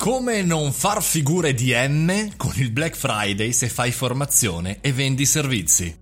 Come non far figure di M con il Black Friday se fai formazione e vendi servizi?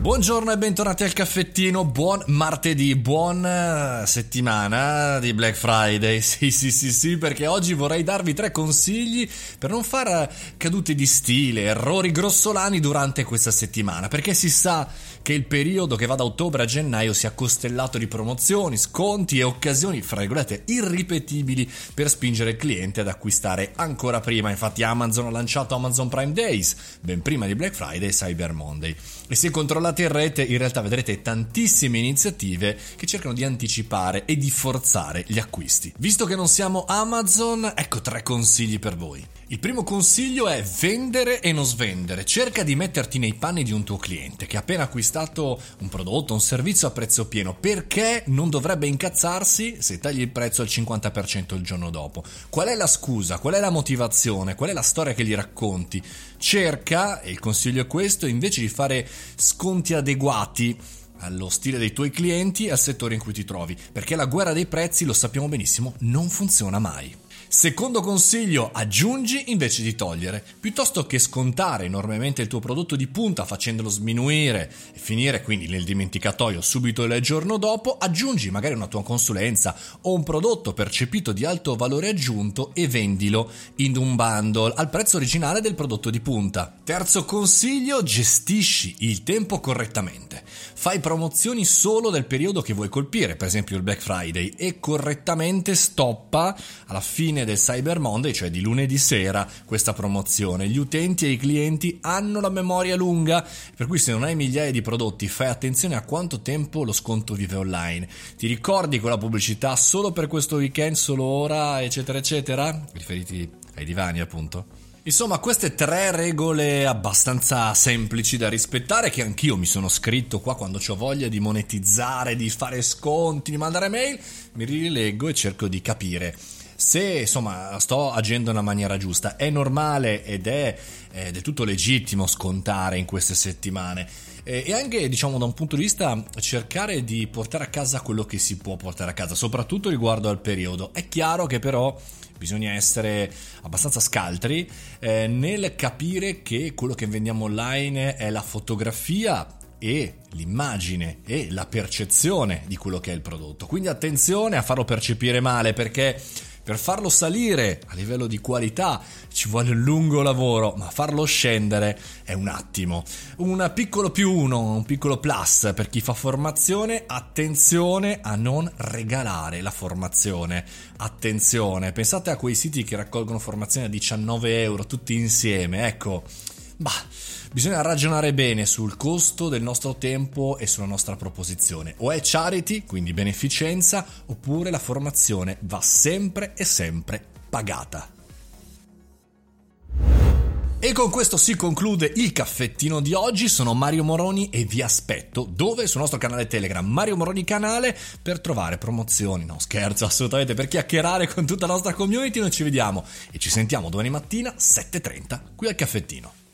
Buongiorno e bentornati al caffettino, buon martedì, buona settimana di Black Friday, sì sì sì sì, perché oggi vorrei darvi tre consigli per non fare cadute di stile, errori grossolani durante questa settimana, perché si sa che il periodo che va da ottobre a gennaio sia costellato di promozioni, sconti e occasioni, fra virgolette, irripetibili per spingere il cliente ad acquistare ancora prima. Infatti Amazon ha lanciato Amazon Prime Days, ben prima di Black Friday e Cyber Monday. E se controllate in rete, in realtà vedrete tantissime iniziative che cercano di anticipare e di forzare gli acquisti. Visto che non siamo Amazon, ecco tre consigli per voi. Il primo consiglio è vendere e non svendere. Cerca di metterti nei panni di un tuo cliente che ha appena acquistato un prodotto, un servizio a prezzo pieno. Perché non dovrebbe incazzarsi se tagli il prezzo al 50% il giorno dopo? Qual è la scusa? Qual è la motivazione? Qual è la storia che gli racconti? Cerca, e il consiglio è questo, invece di fare sconti adeguati allo stile dei tuoi clienti e al settore in cui ti trovi, perché la guerra dei prezzi, lo sappiamo benissimo, non funziona mai. Secondo consiglio, aggiungi invece di togliere. Piuttosto che scontare enormemente il tuo prodotto di punta facendolo sminuire e finire quindi nel dimenticatoio subito il giorno dopo, aggiungi magari una tua consulenza o un prodotto percepito di alto valore aggiunto e vendilo in un bundle al prezzo originale del prodotto di punta. Terzo consiglio, gestisci il tempo correttamente. Fai promozioni solo del periodo che vuoi colpire, per esempio il Black Friday, e correttamente stoppa alla fine del Cyber Monday, cioè di lunedì sera, questa promozione. Gli utenti e i clienti hanno la memoria lunga, per cui se non hai migliaia di prodotti fai attenzione a quanto tempo lo sconto vive online. Ti ricordi quella pubblicità solo per questo weekend, solo ora, eccetera, eccetera? Riferiti ai divani, appunto. Insomma, queste tre regole abbastanza semplici da rispettare, che anch'io mi sono scritto qua quando ho voglia di monetizzare, di fare sconti, di mandare mail, mi rileggo e cerco di capire se insomma sto agendo nella maniera giusta, è normale ed è, è del tutto legittimo scontare in queste settimane e anche diciamo da un punto di vista cercare di portare a casa quello che si può portare a casa, soprattutto riguardo al periodo. È chiaro che però bisogna essere abbastanza scaltri eh, nel capire che quello che vendiamo online è la fotografia e l'immagine e la percezione di quello che è il prodotto. Quindi attenzione a farlo percepire male perché per farlo salire a livello di qualità ci vuole un lungo lavoro, ma farlo scendere è un attimo. Un piccolo più uno, un piccolo plus per chi fa formazione, attenzione a non regalare la formazione. Attenzione, pensate a quei siti che raccolgono formazione a 19 euro tutti insieme, ecco. Bah, bisogna ragionare bene sul costo del nostro tempo e sulla nostra proposizione. O è charity, quindi beneficenza, oppure la formazione va sempre e sempre pagata. E con questo si conclude il caffettino di oggi. Sono Mario Moroni e vi aspetto dove? Sul nostro canale Telegram Mario Moroni Canale per trovare promozioni. No, scherzo, assolutamente per chiacchierare con tutta la nostra community. Noi ci vediamo e ci sentiamo domani mattina 7:30 qui al caffettino.